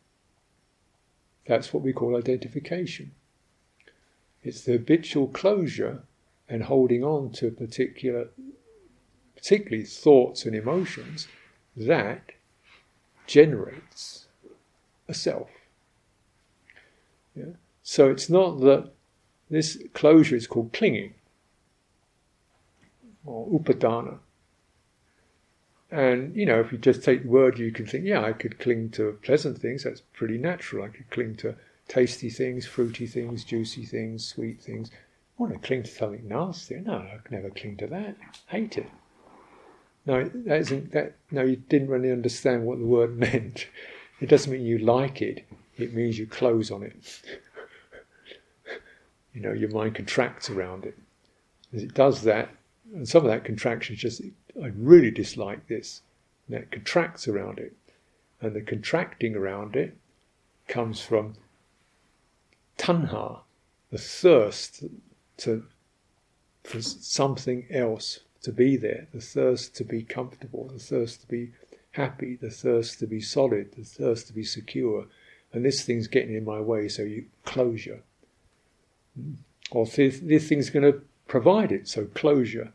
that's what we call identification. It's the habitual closure and holding on to particular, particularly thoughts and emotions, that generates a self. Yeah? So it's not that this closure is called clinging or upadana. And, you know, if you just take the word, you can think, yeah, I could cling to pleasant things. That's pretty natural. I could cling to tasty things, fruity things, juicy things, sweet things. I want to cling to something nasty. No, I could never cling to that. Hate it. No, that isn't that. No, you didn't really understand what the word (laughs) meant. It doesn't mean you like it. It means you close on it. (laughs) you know, your mind contracts around it. As it does that, and some of that contraction is just I really dislike this. And that contracts around it. And the contracting around it comes from tanha, the thirst to for something else to be there, the thirst to be comfortable, the thirst to be happy, the thirst to be solid, the thirst to be secure. And this thing's getting in my way, so you closure. Or this, this thing's going to provide it, so closure.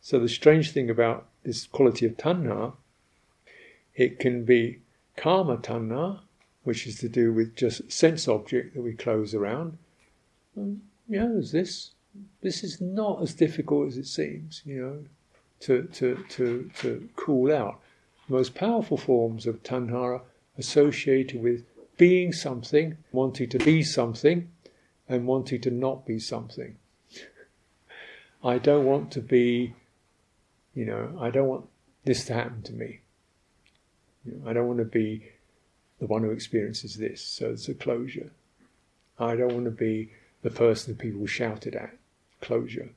So the strange thing about this quality of tanha, it can be kama tanha, which is to do with just sense object that we close around. Mm, you know, there's this. This is not as difficult as it seems, you know, to, to, to, to cool out. The most powerful forms of tanha are associated with being something, wanting to be something, and wanting to not be something. (laughs) I don't want to be, you know, I don't want this to happen to me. You know, I don't want to be the one who experiences this, so it's a closure. I don't want to be the person that people shouted at, closure.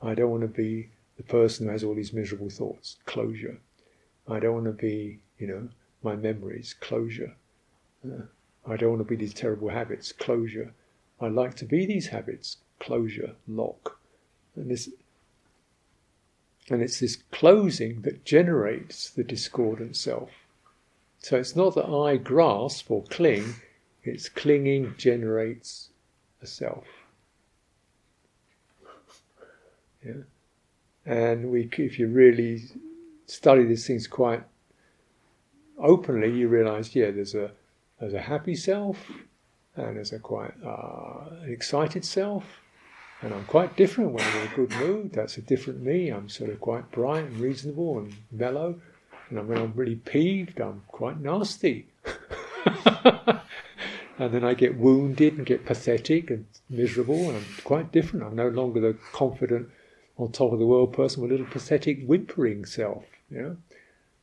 I don't want to be the person who has all these miserable thoughts, closure. I don't want to be, you know, my memories, closure. Uh, I don't want to be these terrible habits, closure. I like to be these habits, closure, lock. And this and it's this closing that generates the discordant self. So it's not that I grasp or cling, it's clinging generates a self. Yeah. And we, if you really study these things quite openly, you realize, yeah, there's a there's a happy self, and there's a quite uh, excited self, and I'm quite different when I'm in a good mood. That's a different me. I'm sort of quite bright and reasonable and mellow. And when I'm really peeved, I'm quite nasty. (laughs) and then I get wounded and get pathetic and miserable, and I'm quite different. I'm no longer the confident, on top of the world person with a little pathetic, whimpering self. You know?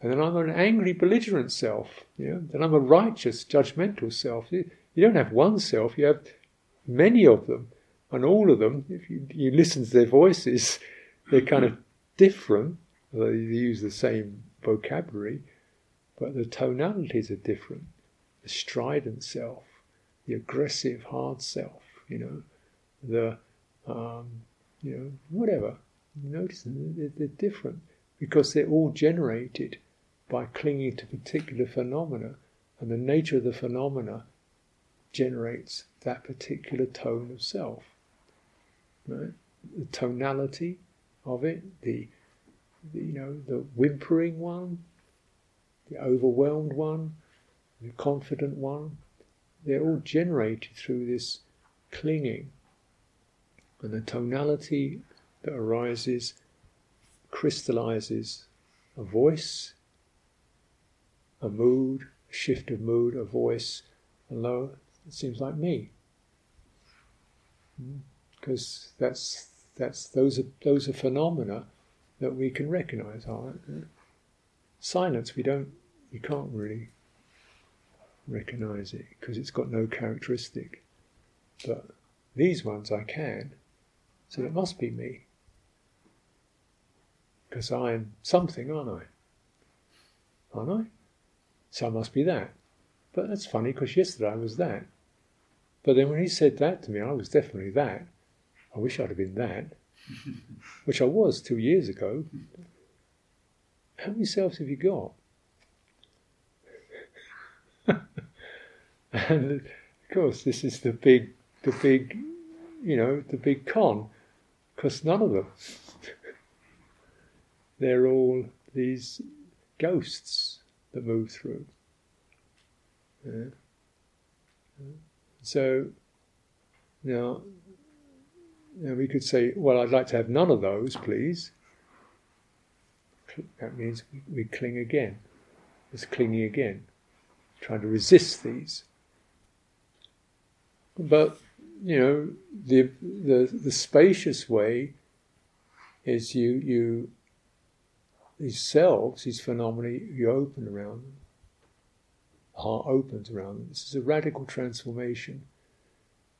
And then I'm an angry, belligerent self. You know? Then I'm a righteous, judgmental self. You, you don't have one self, you have many of them. And all of them, if you, you listen to their voices, they're kind of different. They use the same vocabulary, but the tonalities are different. The strident self, the aggressive, hard self, you know, the, um, you know, whatever. Notice they're, they're different because they're all generated by clinging to particular phenomena, and the nature of the phenomena generates that particular tone of self. Right? The tonality of it, the, the you know the whimpering one, the overwhelmed one, the confident one, they're all generated through this clinging. And the tonality that arises crystallizes a voice, a mood, a shift of mood, a voice, and lo, it seems like me. Hmm. Because that's that's those are those are phenomena that we can recognize, aren't they? Silence we don't we can't really recognize it because it's got no characteristic. But these ones I can. So it must be me. Because I'm something, aren't I? Aren't I? So I must be that. But that's funny because yesterday I was that. But then when he said that to me, I was definitely that. I wish I'd have been that, which I was two years ago. How many selves have you got? (laughs) and of course, this is the big, the big, you know, the big con, because none of them. (laughs) They're all these ghosts that move through. Yeah. So now, now we could say, well, I'd like to have none of those, please. That means we cling again. It's clinging again, trying to resist these. But you know, the the the spacious way is you you these selves, these phenomena, you open around them heart opens around them. This is a radical transformation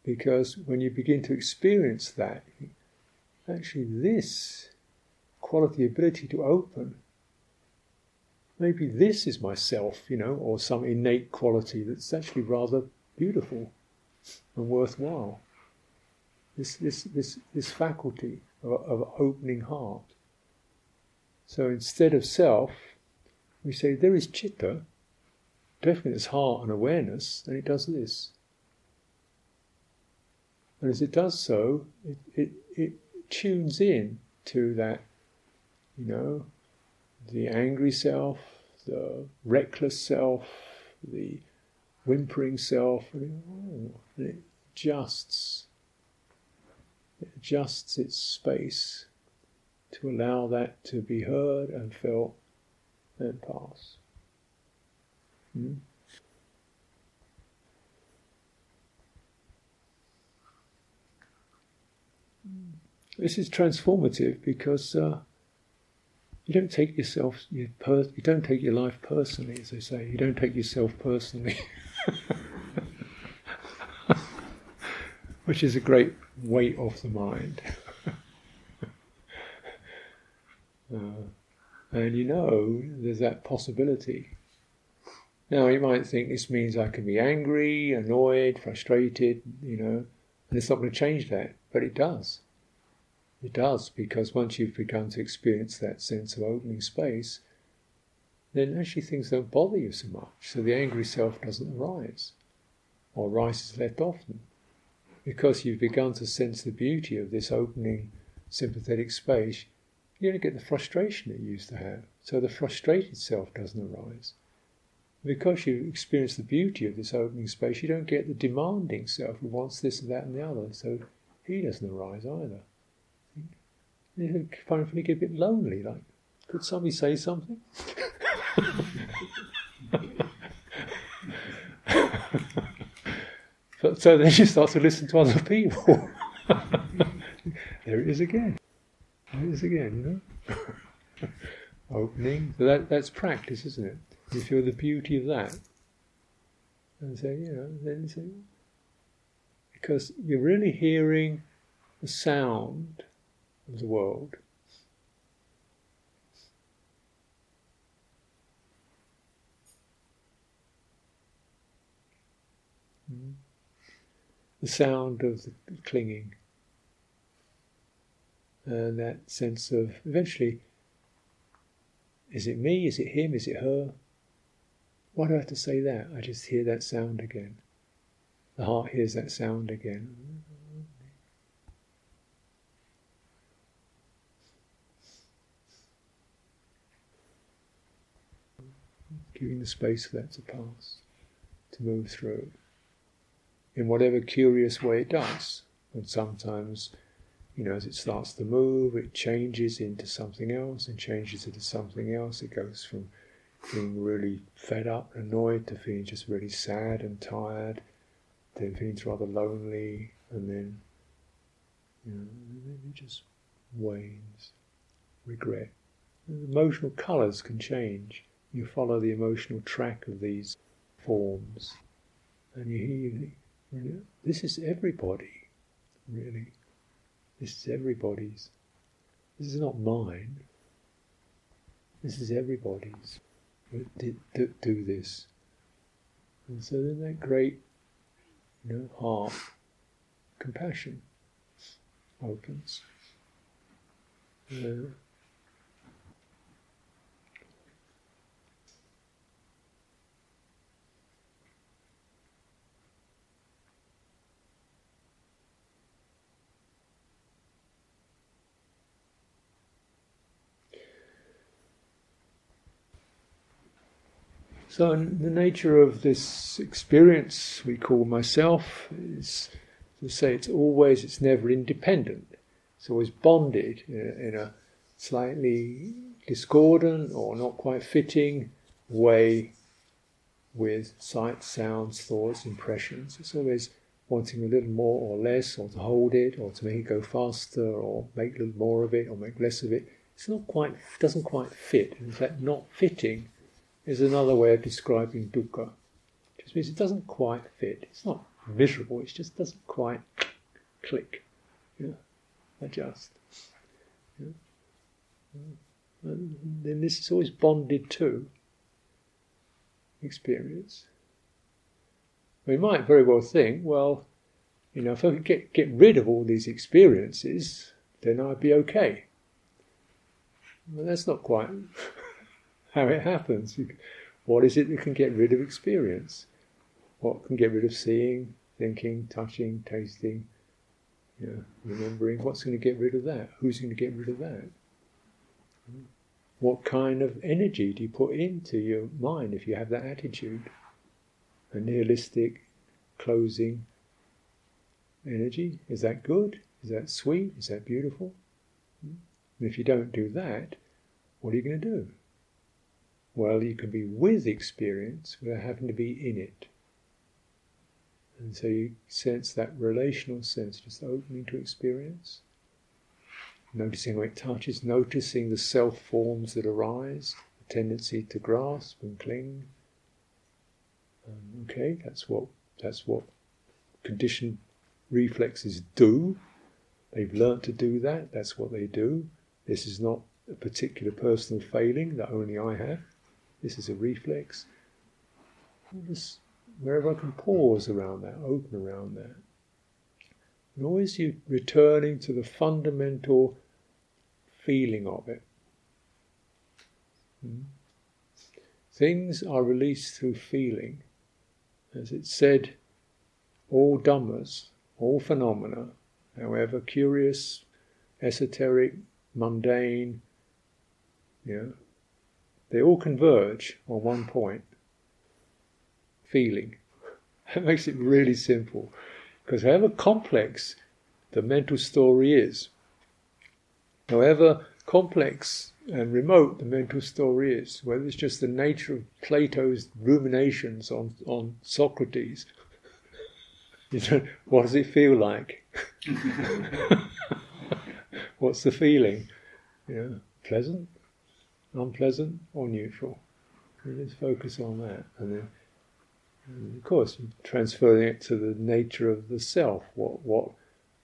because when you begin to experience that, actually, this quality, ability to open, maybe this is myself, you know, or some innate quality that's actually rather beautiful and worthwhile. This, this, this, this faculty of, of opening heart. So instead of self, we say there is chitta, definitely its heart and awareness, and it does this. And as it does so, it, it, it tunes in to that, you know, the angry self, the reckless self, the whimpering self, and it, oh, and it adjusts adjusts its space to allow that to be heard and felt and pass. Hmm? This is transformative because uh, you don't take yourself, you, per- you don't take your life personally, as they say. You don't take yourself personally, (laughs) which is a great weight off the mind. (laughs) uh, and you know there's that possibility. Now you might think this means I can be angry, annoyed, frustrated, you know, and it's not going to change that, but it does. It does, because once you've begun to experience that sense of opening space, then actually things don't bother you so much. So the angry self doesn't arise, or rises less often, because you've begun to sense the beauty of this opening sympathetic space. You don't get the frustration you used to have. So the frustrated self doesn't arise. Because you experience the beauty of this opening space, you don't get the demanding self who wants this and that and the other. So he doesn't arise either you finally get a bit lonely. Like, could somebody say something? (laughs) so, so then you start to listen to other people. (laughs) there it is again. There it is again, you know? (laughs) Opening. So that, that's practice, isn't it? You feel the beauty of that. And say, you know, then say, because you're really hearing the sound of the world. The sound of the clinging and that sense of eventually is it me, is it him, is it her? Why do I have to say that? I just hear that sound again. The heart hears that sound again. giving the space for that to pass, to move through, in whatever curious way it does. And sometimes, you know, as it starts to move, it changes into something else and changes into something else. It goes from being really fed up, annoyed, to feeling just really sad and tired, then feeling rather lonely, and then, you know, it just wanes. Regret. emotional colours can change you follow the emotional track of these forms, and you hear, this is everybody, really. This is everybody's. This is not mine. This is everybody's. Do, do, do this. And so then that great you know, heart, compassion opens. So, the nature of this experience we call myself is to say it's always, it's never independent. It's always bonded uh, in a, slightly discordant or not quite fitting way with sights, sounds, thoughts, impressions. It's always wanting a little more or less, or to hold it, or to make it go faster, or make a little more of it, or make less of it. It's not quite, doesn't quite fit. In fact, not fitting is another way of describing dukkha. Just means it doesn't quite fit. It's not miserable, it just doesn't quite click, you know, adjust. You know. And then this is always bonded to experience. We might very well think, well, you know, if I could get, get rid of all these experiences, then I'd be okay. But that's not quite how it happens. What is it that can get rid of experience? What can get rid of seeing, thinking, touching, tasting, you know, remembering? What's going to get rid of that? Who's going to get rid of that? What kind of energy do you put into your mind if you have that attitude? A nihilistic, closing energy? Is that good? Is that sweet? Is that beautiful? Hmm? And if you don't do that, what are you going to do? Well, you can be with experience without having to be in it. And so you sense that relational sense, just opening to experience, noticing how it touches, noticing the self forms that arise, the tendency to grasp and cling. Um, okay, that's what that's what conditioned reflexes do. They've learnt to do that. That's what they do. This is not a particular personal failing that only I have. This is a reflex. Just wherever I can pause around that, open around that. And always you returning to the fundamental feeling of it. Hmm? Things are released through feeling. As it said, all dhammas, all phenomena, however curious, esoteric, mundane, know, they all converge on one point feeling. (laughs) That makes it really simple. Because however complex the mental story is, however complex and remote the mental story is, whether it's just the nature of Plato's ruminations on, on Socrates, (laughs) you know, what does it feel like? (laughs) What's the feeling? You know, pleasant, unpleasant, or neutral? You just focus on that, and then and of course, transferring it to the nature of the self. What what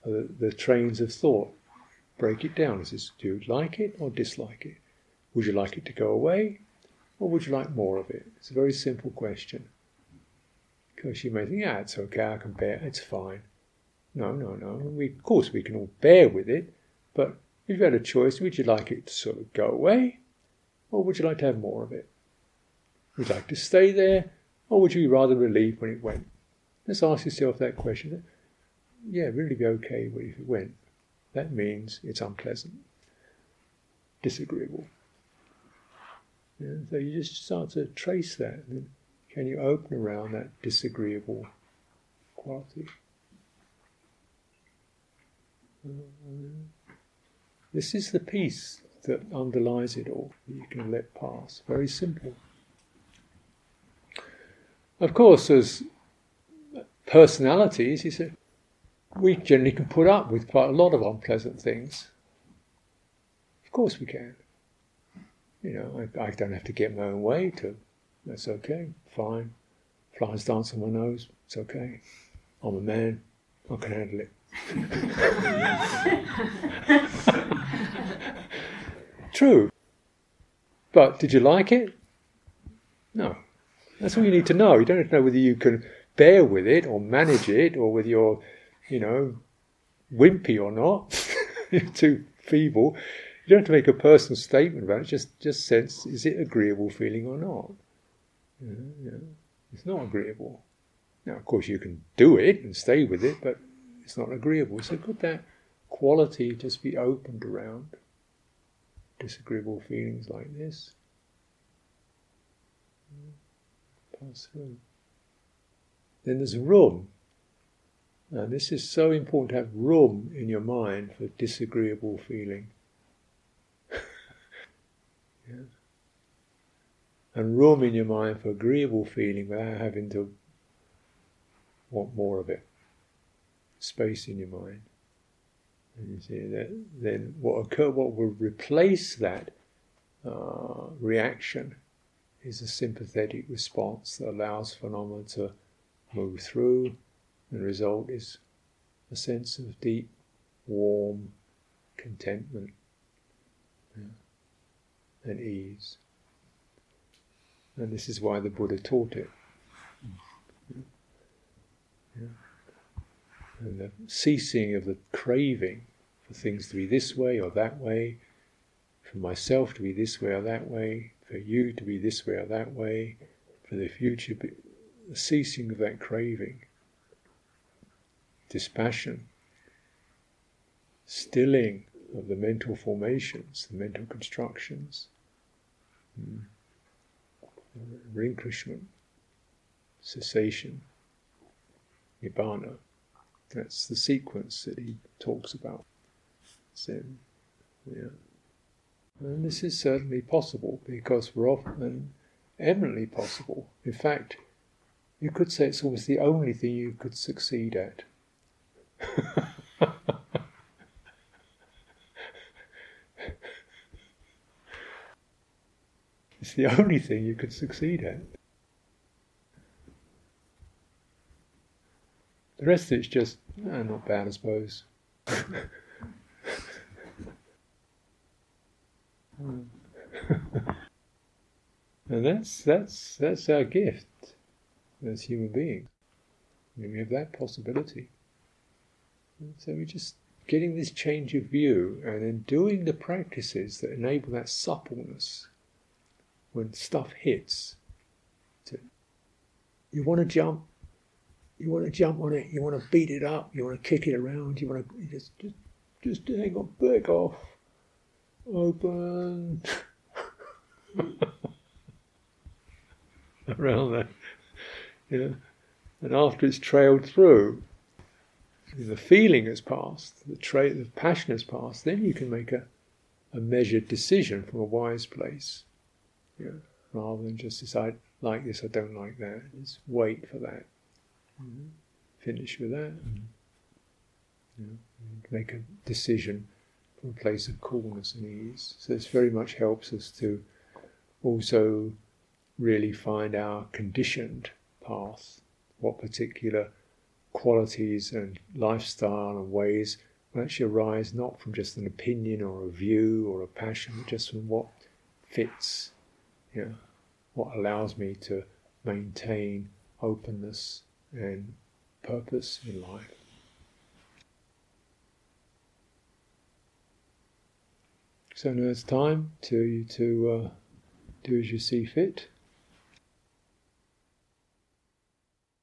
are the, the trains of thought? Break it down. Is this, do you like it or dislike it? Would you like it to go away, or would you like more of it? It's a very simple question. Because you may think, yeah, it's okay, I can bear it, it's fine. No, no, no. We, of course, we can all bear with it, but if you had a choice, would you like it to sort of go away, or would you like to have more of it? Would you like to stay there, or would you be rather relieved when it went? Let's ask yourself that question. Yeah, really be okay if it went. That means it's unpleasant, disagreeable. Yeah, so you just start to trace that. Can you open around that disagreeable quality? Uh, this is the peace that underlies it all, that you can let pass. Very simple. Of course, as personalities, said, we generally can put up with quite a lot of unpleasant things. Of course we can. You know, I, I don't have to get my own way to. That's okay, fine. Flies dance on my nose, it's okay. I'm a man, I can handle it. (laughs) True. But did you like it? No. That's all you need to know. You don't have to know whether you can bear with it or manage it or whether you're, you know, wimpy or not, (laughs) too feeble. You don't have to make a personal statement about it. Just, just sense is it agreeable feeling or not. It's not agreeable. Now, of course, you can do it and stay with it, but it's not agreeable. So could that quality just be opened around disagreeable feelings like this? pass through. Then there's room. Now, this is so important to have room in your mind for disagreeable feeling. (laughs) yeah. And room in your mind for agreeable feeling without having to want more of it. Space in your mind. You see that then what occur, what will replace that uh, reaction is a sympathetic response that allows phenomena to move through. And the result is a sense of deep, warm contentment yeah, and ease. And this is why the Buddha taught it. And the ceasing of the craving for things to be this way or that way, for myself to be this way or that way, for you to be this way or that way, for the future, the ceasing of that craving, dispassion, stilling of the mental formations, the mental constructions, mm. relinquishment, cessation, nibbana. That's the sequence that he talks about. Zen. Yeah. And this is certainly possible because we're often eminently possible. In fact, you could say it's almost the only thing you could succeed at. (laughs) it's the only thing you could succeed at. The rest of it's just eh, not bad, I suppose. (laughs) and that's that's that's our gift as human beings. we have that possibility. So we're just getting this change of view and then doing the practices that enable that suppleness when stuff hits. To, you want to jump, you want to jump on it, you want to beat it up, you want to kick it around, you want to just just just hang on, back off, open. (laughs) around that know, and after it's trailed through, the feeling has passed, the, tra- the passion has passed, then you can make a, a measured decision from a wise place. Know, rather than just decide, like this, I don't like that. Just wait for that. Mm-hmm. Finish with that. And, you know, make a decision from a place of coolness and ease. So this very much helps us to also really find our conditioned path, what particular qualities and lifestyle and ways will actually arise not from just an opinion or a view or a passion, but just from what fits, you know, what allows me to maintain openness and purpose in life. So now it's time to to uh, do as you see fit.